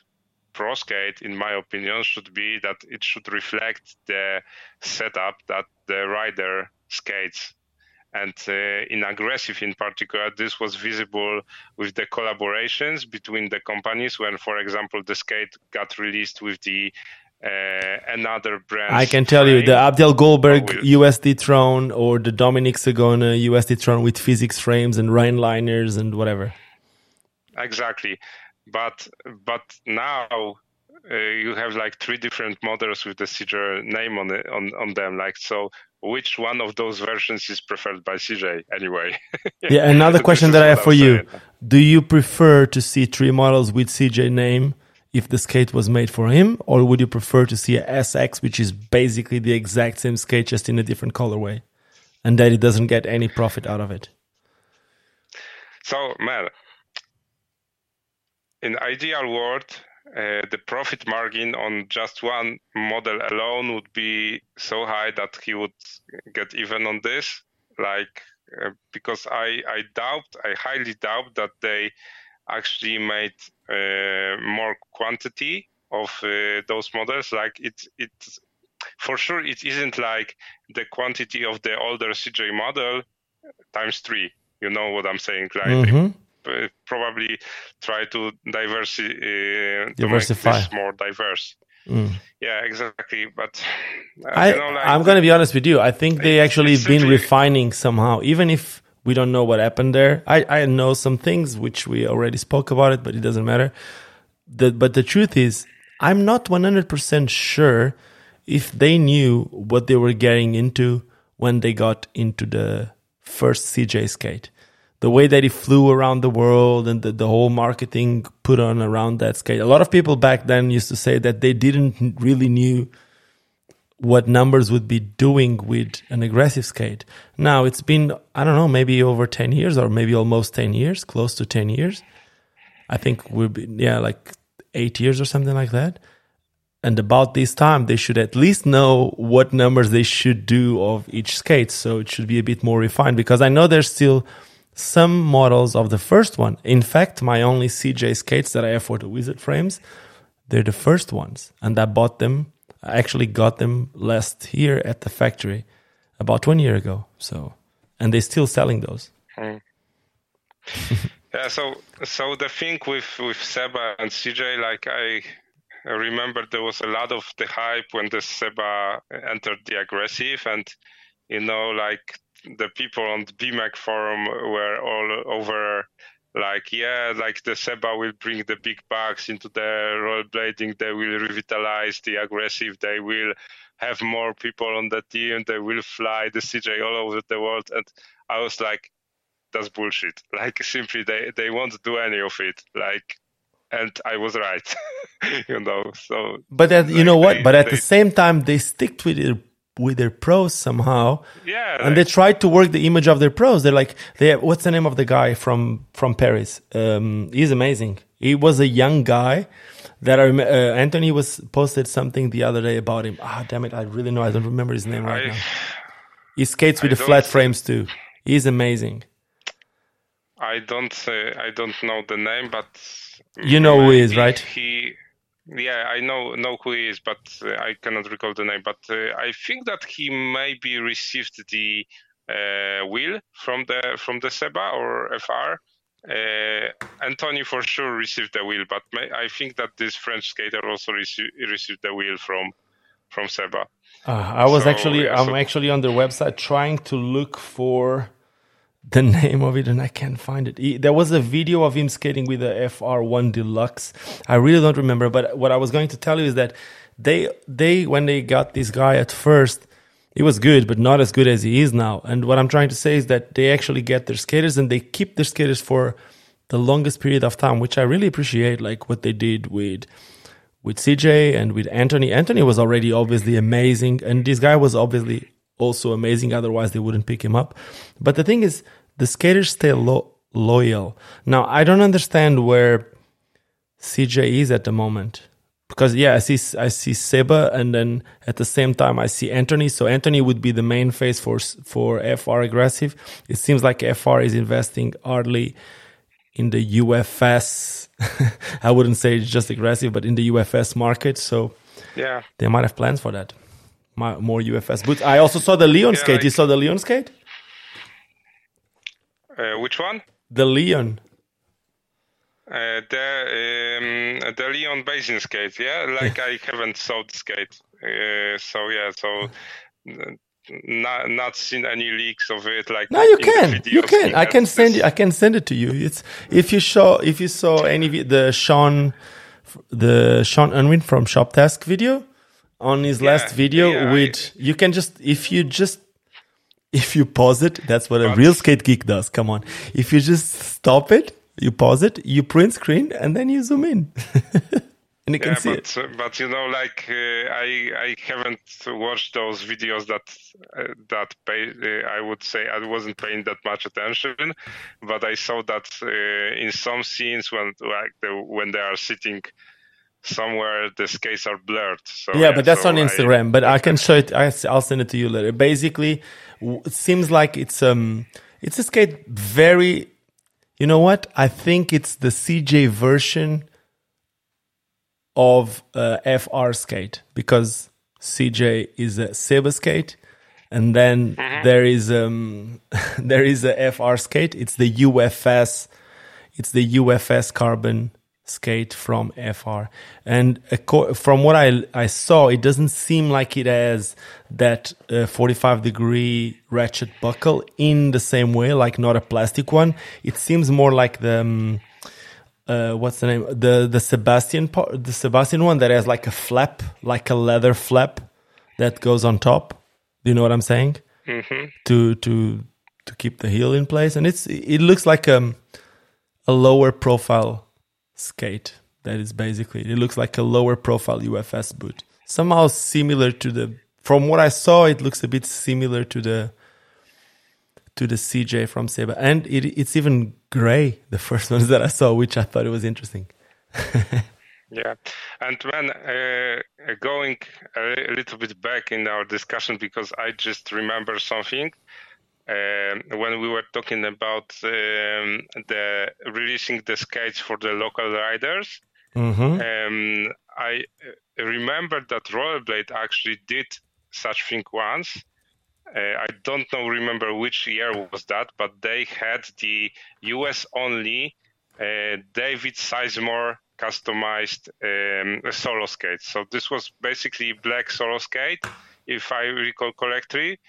pro skate, in my opinion, should be that it should reflect the setup that the rider skates. And uh, in aggressive, in particular, this was visible with the collaborations between the companies. When, for example, the skate got released with the another brand. I can tell you the Abdel Goldberg USD Throne or the Dominic Sagona USD Throne with physics frames and Rhine liners and whatever. Exactly, but but now uh, you have like three different models with the CJ name on it, on on them. Like so, which one of those versions is preferred by CJ anyway? yeah, another question that I have for you: Do you prefer to see three models with CJ name? If the skate was made for him, or would you prefer to see a SX, which is basically the exact same skate just in a different colorway, and that it doesn't get any profit out of it? So, man, in ideal world, uh, the profit margin on just one model alone would be so high that he would get even on this. Like, uh, because I, I doubt, I highly doubt that they actually made uh, more quantity of uh, those models. Like it, it for sure it isn't like the quantity of the older CJ model times three. You know what I'm saying? Like mm-hmm. probably try to diversi- uh, diversify, to more diverse. Mm. Yeah, exactly. But uh, I, you know, like, I'm going to be honest with you. I think they actually been refining somehow. Even if We don't know what happened there. I, I know some things which we already spoke about it, but it doesn't matter. The, but the truth is, I'm not 100% sure if they knew what they were getting into when they got into the first CJ skate. The way that he flew around the world and the, the whole marketing put on around that skate. A lot of people back then used to say that they didn't really knew what numbers would be doing with an aggressive skate. Now it's been, I don't know, maybe over 10 years or maybe almost 10 years, close to 10 years. I think we've been yeah, like eight years or something like that. And about this time, they should at least know what numbers they should do of each skate. So it should be a bit more refined because I know there's still some models of the first one. In fact, my only CJ skates that I have for the Wizard frames, they're the first ones. And I bought them I actually got them last year at the factory about one year ago. So, and they're still selling those. Hmm. yeah. So, so the thing with with Seba and CJ, like I remember, there was a lot of the hype when the Seba entered the aggressive, and you know, like the people on the Be-Mag forum were all over like yeah like the seba will bring the big bugs into the rollerblading they will revitalize the aggressive they will have more people on the team they will fly the cj all over the world. And i was like that's bullshit. Like simply they they won't do any of it. Like and i was right you know so but at, you know what? they, but at they, the same time they stick with it with their pros somehow. Yeah. And they tried to work the image of their pros. They're like, they have, what's the name of the guy from from Paris? Um, he's amazing. He was a young guy that I uh, Anthony was posted something the other day about him. Ah, damn it, I really know. I don't remember his name right I, now. He skates with I the flat frames too. He's amazing. I don't uh, I don't know the name, but you know who he is, right? He yeah, I know know who he is, but uh, I cannot recall the name. But uh, I think that he maybe received the uh, wheel from the from the Seba or FR. Uh, Anthony for sure received the wheel, but may, I think that this French skater also rece- received the wheel from from Seba. Uh, I was so, actually yeah, I'm so actually on their website trying to look for the name of it and I can't find it. He, there was a video of him skating with the FR1 Deluxe. I really don't remember, but what I was going to tell you is that they they when they got this guy at first, he was good, but not as good as he is now. And what I'm trying to say is that they actually get their skaters and they keep their skaters for the longest period of time, which I really appreciate, like what they did with with CJ and with Anthony. Anthony was already obviously amazing, and this guy was obviously also amazing. Otherwise, they wouldn't pick him up. But the thing is, the skaters stay lo- loyal. Now, I don't understand where CJ is at the moment because yeah, I see I see Seba, and then at the same time I see Anthony. So Anthony would be the main face for for FR aggressive. It seems like FR is investing hardly in the UFS. I wouldn't say it's just aggressive, but in the UFS market. So yeah, they might have plans for that more UFS boots. I also saw the Leon yeah, skate. Like, you saw the Leon skate? Uh, which one? The Leon. Uh, the um, the Leon Basin skate, yeah. Like I haven't saw the skate, uh, so yeah, so not not seen any leaks of it. Like no, you can, you can. I can send you. I can send it to you. It's if you saw if you saw any the Sean the Sean Unwin from Shop Task video on his yeah, last video yeah, with I, you can just if you just if you pause it that's what a real skate geek does come on. If you just stop it you pause it you print screen and then you zoom in. And you yeah, can see but, it. uh, but you know like uh, i i haven't watched those videos that uh, that pay, uh, i would say i wasn't paying that much attention but i saw that uh, in some scenes when like the, when they are sitting somewhere the skates are blurred. So, yeah, yeah, but that's so on Instagram. I, but I can show it. I'll send it to you later. Basically, it seems like it's um it's a skate very. You know what? I think it's the CJ version of uh, FR skate because CJ is a Seba skate, and then mm-hmm. there is um there is a FR skate. It's the UFS. It's the UFS carbon skate from FR. And from what I, I saw, it doesn't seem like it has that uh, 45 degree ratchet buckle in the same way, like not a plastic one. It seems more like the, um, uh, what's the name? The, the Sebastian part, the Sebastian one that has like a flap, like a leather flap that goes on top. Do you know what I'm saying? Mm-hmm. To, to, to keep the heel in place. And it's, it looks like, um, a lower profile skate. That is basically it looks like a lower profile UFS boot. Somehow similar to the from what I saw, it looks a bit similar to the to the CJ from Seba, and it, it's even gray. The first ones that I saw, which I thought it was interesting. yeah, and when uh, going a little bit back in our discussion, because I just remember something um, when we were talking about um, the releasing the skates for the local riders. Mm-hmm. Um, I uh, remember that Rollerblade actually did such thing once. Uh, I don't know, remember which year was that, but they had the US only uh, David Sizemore customized um, solo skate. So this was basically black solo skate, if I recall correctly,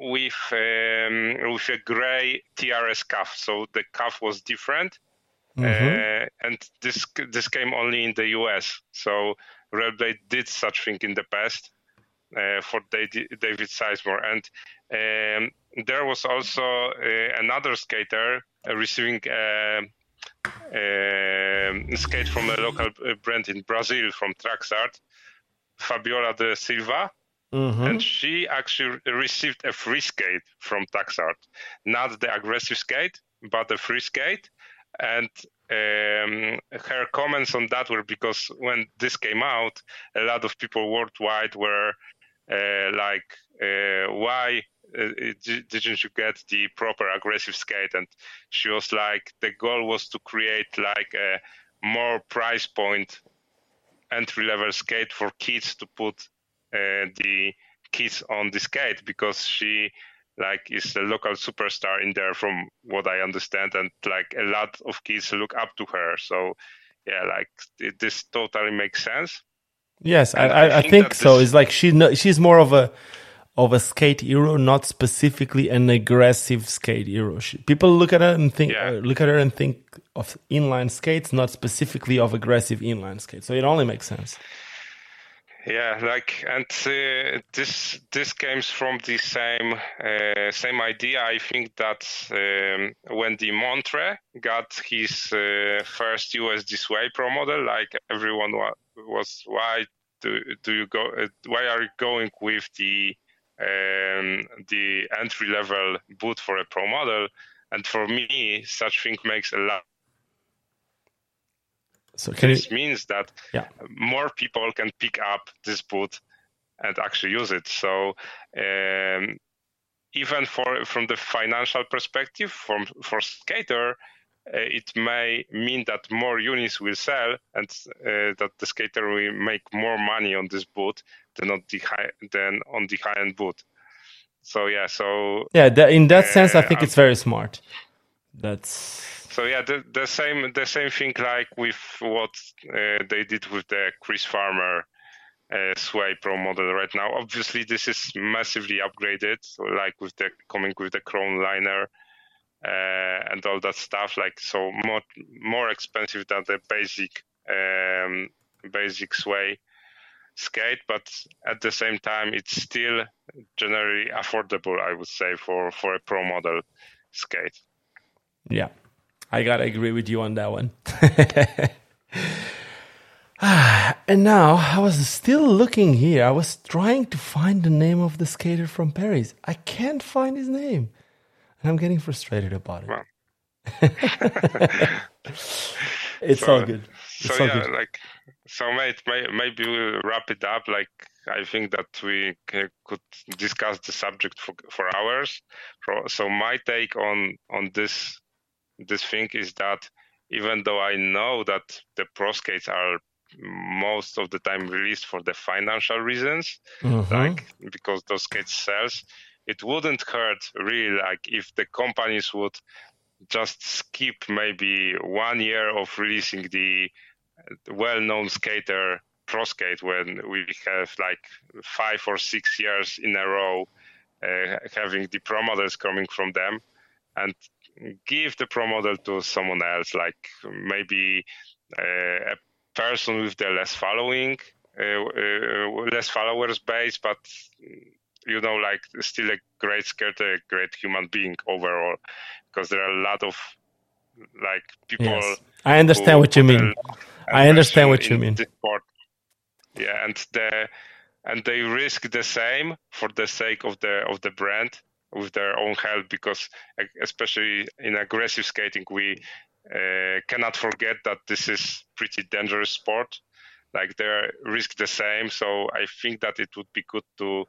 with um, with a gray TRS cuff. So the cuff was different, mm-hmm. uh, and this this came only in the US. So Rollerblade did such thing in the past uh, for David Sizemore, and um, there was also uh, another skater receiving. a um, skate from a local brand in Brazil from Traxart, Fabiola de Silva, Mm-hmm. And she actually received a free skate from Traxart, not the aggressive skate, but a free skate. And um, her comments on that were because when this came out, a lot of people worldwide were uh, like, uh, why uh, didn't you get the proper aggressive skate? And she was like, the goal was to create like a more price point entry level skate for kids to put the kids on the skate because she like is a local superstar in there from what i understand and like a lot of kids look up to her. So yeah like it, this totally makes sense. Yes i, I, I, think, think so. this... it's like she she's more of a of a skate hero not specifically an aggressive skate hero. She, people look at her and think yeah. uh, look at her and think of inline skates not specifically of aggressive inline skates. So it only makes sense yeah like and uh, this this comes from the same uh, same idea. I think that um, when the montre got his uh, first USD Sway pro model like everyone wa- was why do, do you go uh, why are you going with the um, the entry level boot for a pro model and for me such thing makes a lot so this you, means that yeah. more people can pick up this boot and actually use it. So um, even for from the financial perspective, from for skater, uh, it may mean that more units will sell and uh, that the skater will make more money on this boot than on the high than on the high end boot. So yeah, so yeah, in that sense, I think uh, it's very smart. That's so yeah, the, the same the same thing like with what uh, they did with the Chris Farmer uh, Sway Pro model right now. Obviously, this is massively upgraded, like with the coming with the chrome liner uh, and all that stuff. Like so more more expensive than the basic um, basic Sway skate, but at the same time, it's still generally affordable. I would say for for a pro model skate. Yeah. I gotta agree with you on that one. and now I was still looking here. I was trying to find the name of the skater from Paris. I can't find his name. And I'm getting frustrated about it. it's so, all good. It's so all yeah, good. like so mate, may, maybe we'll wrap it up. Like I think that we could discuss the subject for, for hours. So my take on on this this thing is that even though I know that the pro skates are most of the time released for the financial reasons, mm-hmm. like because those skates sells, it wouldn't hurt really like if the companies would just skip maybe one year of releasing the well-known skater pro skate when we have like five or six years in a row uh, having the pro models coming from them and give the pro model to someone else like maybe uh, a person with the less following uh, uh, less followers base but you know like still a great skater a great human being overall. Because there are a lot of like people yes. i understand what you mean. i understand what you mean. yeah and the and they risk the same for the sake of the of the brand with their own health because especially in aggressive skating we uh, cannot forget that this is pretty dangerous sport like they risk the same so i think that it would be good to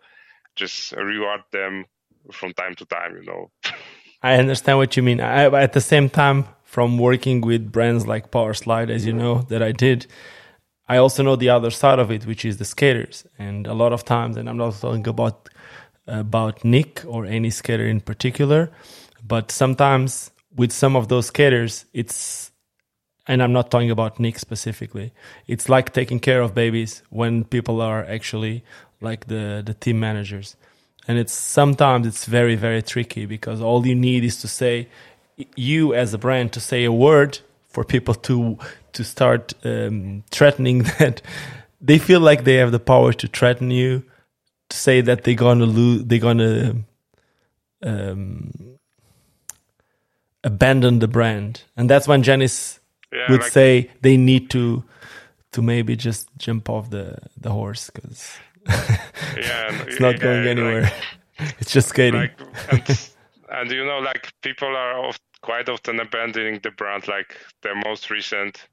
just reward them from time to time you know I understand what you mean. I, at the same time, from working with brands like Powerslide, as you know, that I did, I also know the other side of it, which is the skaters. And a lot of times, and I'm not talking about about Nick or any skater in particular, but sometimes with some of those skaters, it's and I'm not talking about Nick specifically. It's like taking care of babies when people are actually like the the team managers and it's sometimes it's very very tricky because all you need is to say you as a brand to say a word for people to to start um, threatening that they feel like they have the power to threaten you to say that they're gonna lose they're gonna um, abandon the brand and that's when janice yeah, would like say they need to to maybe just jump off the the horse because yeah, it's not going anywhere. Like, it's just skating. Like, and, and, you know, like people are oft, quite often abandoning the brand. Like the most recent,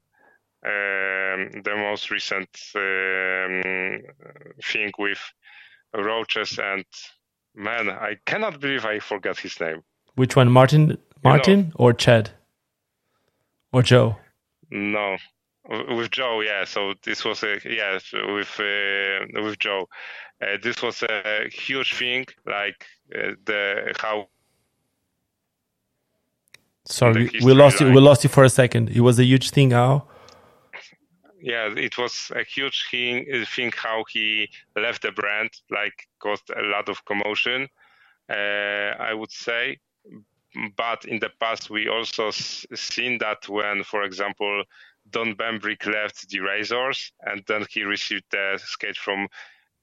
um, the most recent um, thing with Roces and man, I cannot believe I forgot his name. Which one, Martin? Martin you know, or Chad or Joe? No, with Joe, yeah. So this was a yeah with uh, with Joe. Uh, this was a huge thing, like uh, the how. Sorry, we lost like, you. We lost you for a second. It was a huge thing. How? Yeah, it was a huge thing. Thing how he left the brand, like caused a lot of commotion. Uh, I would say, but in the past we also seen that when, for example, Don Bambrick left the Razors, and then he received the skate from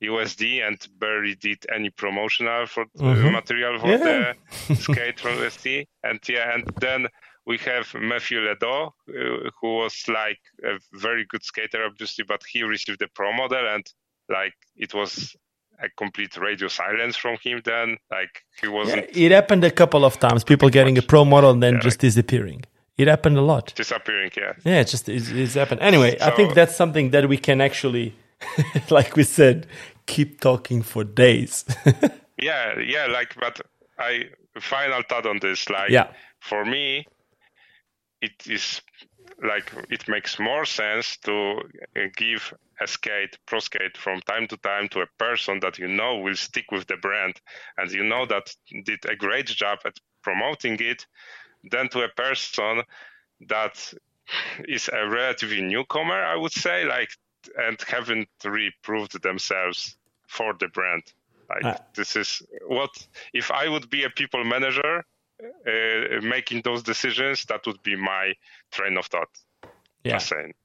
USD, and barely did any promotional for mm-hmm. material for yeah. the skate from USD. And yeah, and then we have Matthew Ledo, uh, who was like a very good skater, obviously, but he received the pro model, and like it was a complete radio silence from him. Then, like he wasn't. Yeah, it happened a couple of times. People getting a pro model and then yeah, just like, disappearing. It happened a lot. Disappearing, yeah. Yeah, it's just it's, it's happened. Anyway, so, I think that's something that we can actually, like we said, keep talking for days. yeah, yeah. Like, but I final thought on this. Like, yeah. for me, it is like it makes more sense to give a skate pro skate from time to time to a person that you know will stick with the brand and you know that did a great job at promoting it than to a person that is a relatively newcomer, I would say, like, and haven't really proved themselves for the brand. Like, uh, this is what if I would be a people manager uh, making those decisions, that would be my train of thought. Yeah,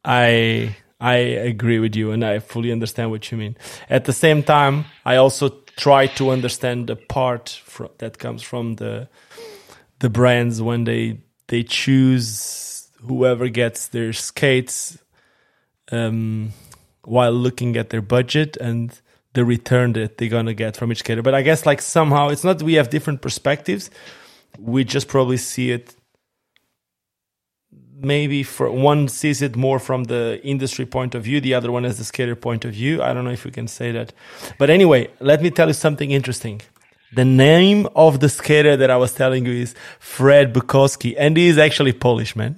I I agree with you, and I fully understand what you mean. At the same time, I also try to understand the part that comes from the the brands when they they choose whoever gets their skates um, while looking at their budget and the return that they're gonna get from each skater. But I guess like somehow it's not we have different perspectives. We just probably see it maybe for one sees it more from the industry point of view, the other one is the skater point of view. I don't know if we can say that. But anyway, let me tell you something interesting. The name of the skater that I was telling you is Fred Bukowski, and he is actually Polish, man.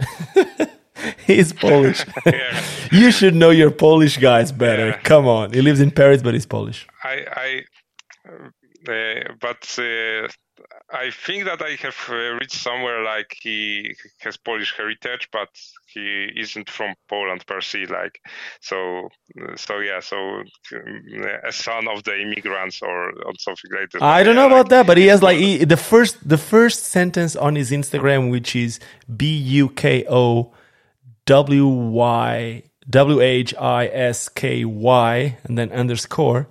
he's Polish. you should know your Polish guys better. Yeah. Come on, he lives in Paris, but he's Polish. I, I uh, but uh, I think that I have uh, read somewhere like he has Polish heritage, but he isn't from Poland per se. Like so, so yeah. So um, a son of the immigrants or, or something like that. I don't know about that, but he has like he, the first the first sentence on his Instagram, which is B U K O W Y W H I S K Y and then underscore.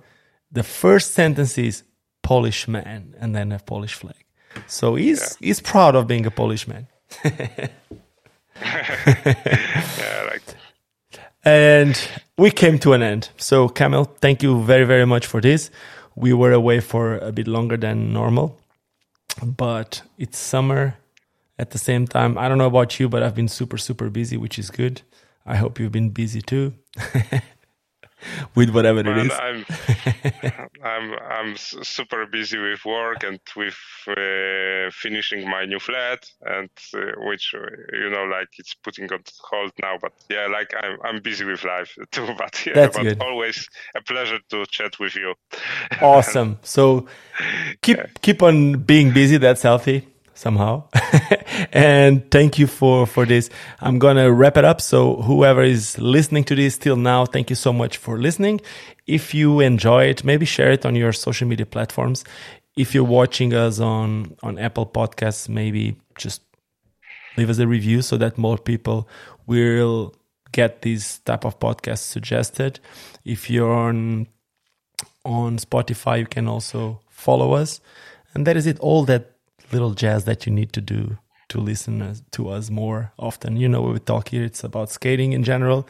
The first sentence is Polish man and then a Polish flag. So he's yeah. he's proud of being a Polish man. yeah, like and we came to an end. So Kamil, thank you very very much for this. We were away for a bit longer than normal, but it's summer. At the same time, I don't know about you, but I've been super super busy, which is good. I hope you've been busy too. with whatever it is. I'm, I'm I'm super busy with work and with uh, finishing my new flat, and uh, which uh, you know, like it's putting on hold now. But yeah, like I'm I'm busy with life too. But yeah, That's but good. always a pleasure to chat with you. Awesome. So keep yeah. keep on being busy. That's healthy somehow. and thank you for, for this. I'm going to wrap it up. So whoever is listening to this till now, thank you so much for listening. If you enjoy it, maybe share it on your social media platforms. If you're watching us on, on Apple podcasts, maybe just leave us a review so that more people will get this type of podcast suggested. If you're on, on Spotify, you can also follow us. And that is it. All that little jazz that you need to do to listen to us more often. You know, we talk here, it's about skating in general.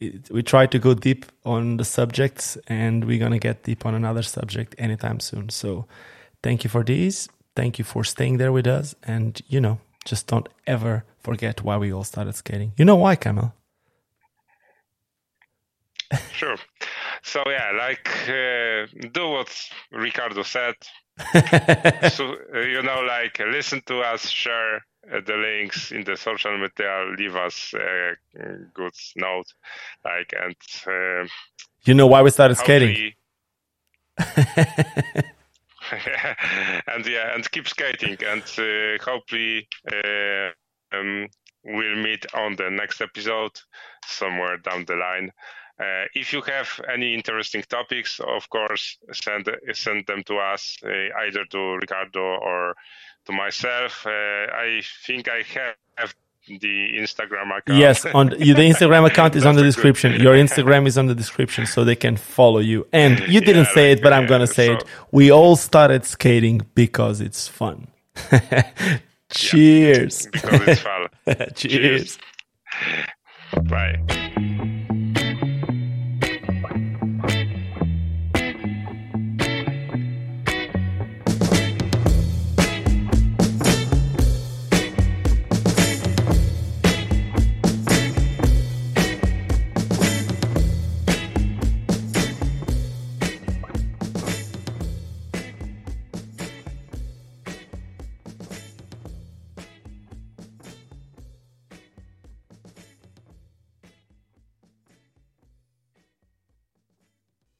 It, we try to go deep on the subjects, and we're gonna get deep on another subject anytime soon. So, thank you for these. Thank you for staying there with us, and you know, just don't ever forget why we all started skating. You know why, Kamil? sure. So yeah, like uh, do what Ricardo said so uh, you know, like listen to us, share uh, the links in the social media, leave us a good note, like and. Uh, you know why we started skating? and yeah, and keep skating, and uh, hopefully uh, um, we'll meet on the next episode somewhere down the line. Uh, if you have any interesting topics, of course, send send them to us, uh, either to Ricardo or to myself. Uh, I think I have the Instagram account. Yes, on the, the Instagram account is on the description. Your Instagram is on the description, so they can follow you. And you didn't yeah, say like, it, but I'm gonna say so, it. We all started skating because it's fun. Cheers. Yeah, because it's fun. Cheers. Cheers. Bye.